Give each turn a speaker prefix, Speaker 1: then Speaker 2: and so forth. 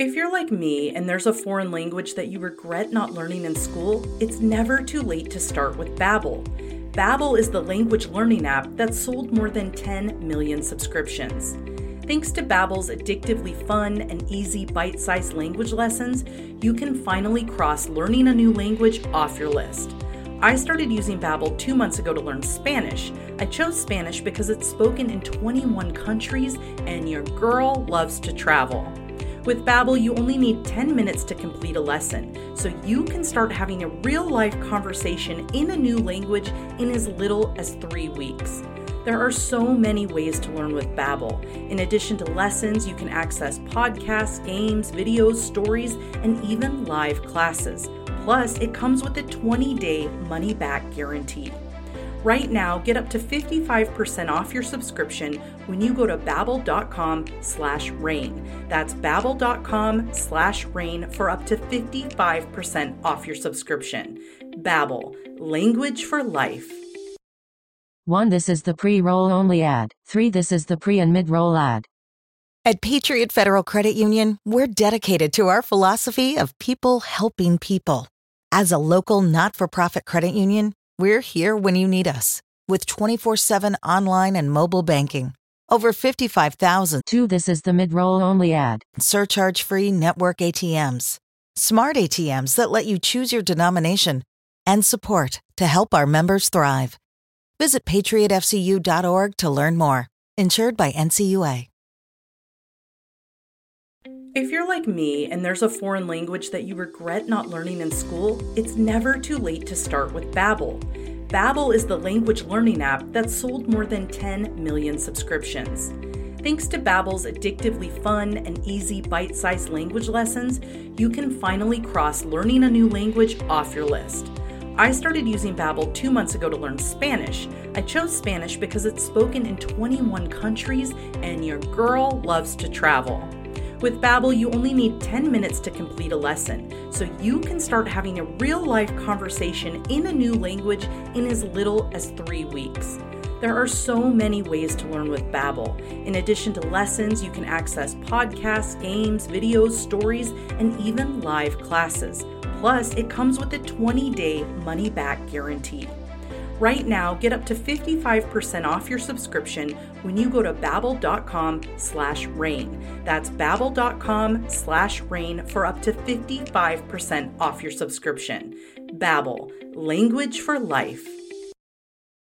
Speaker 1: If you're like me and there's a foreign language that you regret not learning in school, it's never too late to start with Babbel. Babbel is the language learning app that's sold more than 10 million subscriptions. Thanks to Babbel's addictively fun and easy bite-sized language lessons, you can finally cross learning a new language off your list. I started using Babbel 2 months ago to learn Spanish. I chose Spanish because it's spoken in 21 countries and your girl loves to travel. With Babbel, you only need 10 minutes to complete a lesson, so you can start having a real-life conversation in a new language in as little as 3 weeks. There are so many ways to learn with Babbel. In addition to lessons, you can access podcasts, games, videos, stories, and even live classes. Plus, it comes with a 20-day money-back guarantee. Right now, get up to 55% off your subscription when you go to babbel.com slash rain. That's babbel.com slash rain for up to 55% off your subscription. Babbel, language for life.
Speaker 2: 1. This is the pre-roll only ad. 3. This is the pre and mid-roll ad.
Speaker 3: At Patriot Federal Credit Union, we're dedicated to our philosophy of people helping people. As a local not-for-profit credit union, we're here when you need us with 24 7 online and mobile banking. Over 55,000.
Speaker 2: 2. This is the mid roll only ad.
Speaker 3: Surcharge free network ATMs. Smart ATMs that let you choose your denomination and support to help our members thrive. Visit patriotfcu.org to learn more. Insured by NCUA.
Speaker 1: If you're like me and there's a foreign language that you regret not learning in school, it's never too late to start with Babbel. Babbel is the language learning app that's sold more than 10 million subscriptions. Thanks to Babbel's addictively fun and easy bite-sized language lessons, you can finally cross learning a new language off your list. I started using Babbel 2 months ago to learn Spanish. I chose Spanish because it's spoken in 21 countries and your girl loves to travel. With Babbel, you only need 10 minutes to complete a lesson, so you can start having a real-life conversation in a new language in as little as 3 weeks. There are so many ways to learn with Babbel. In addition to lessons, you can access podcasts, games, videos, stories, and even live classes. Plus, it comes with a 20-day money-back guarantee. Right now, get up to 55% off your subscription when you go to babbel.com slash rain. That's babbel.com slash rain for up to 55% off your subscription. Babbel, language for life.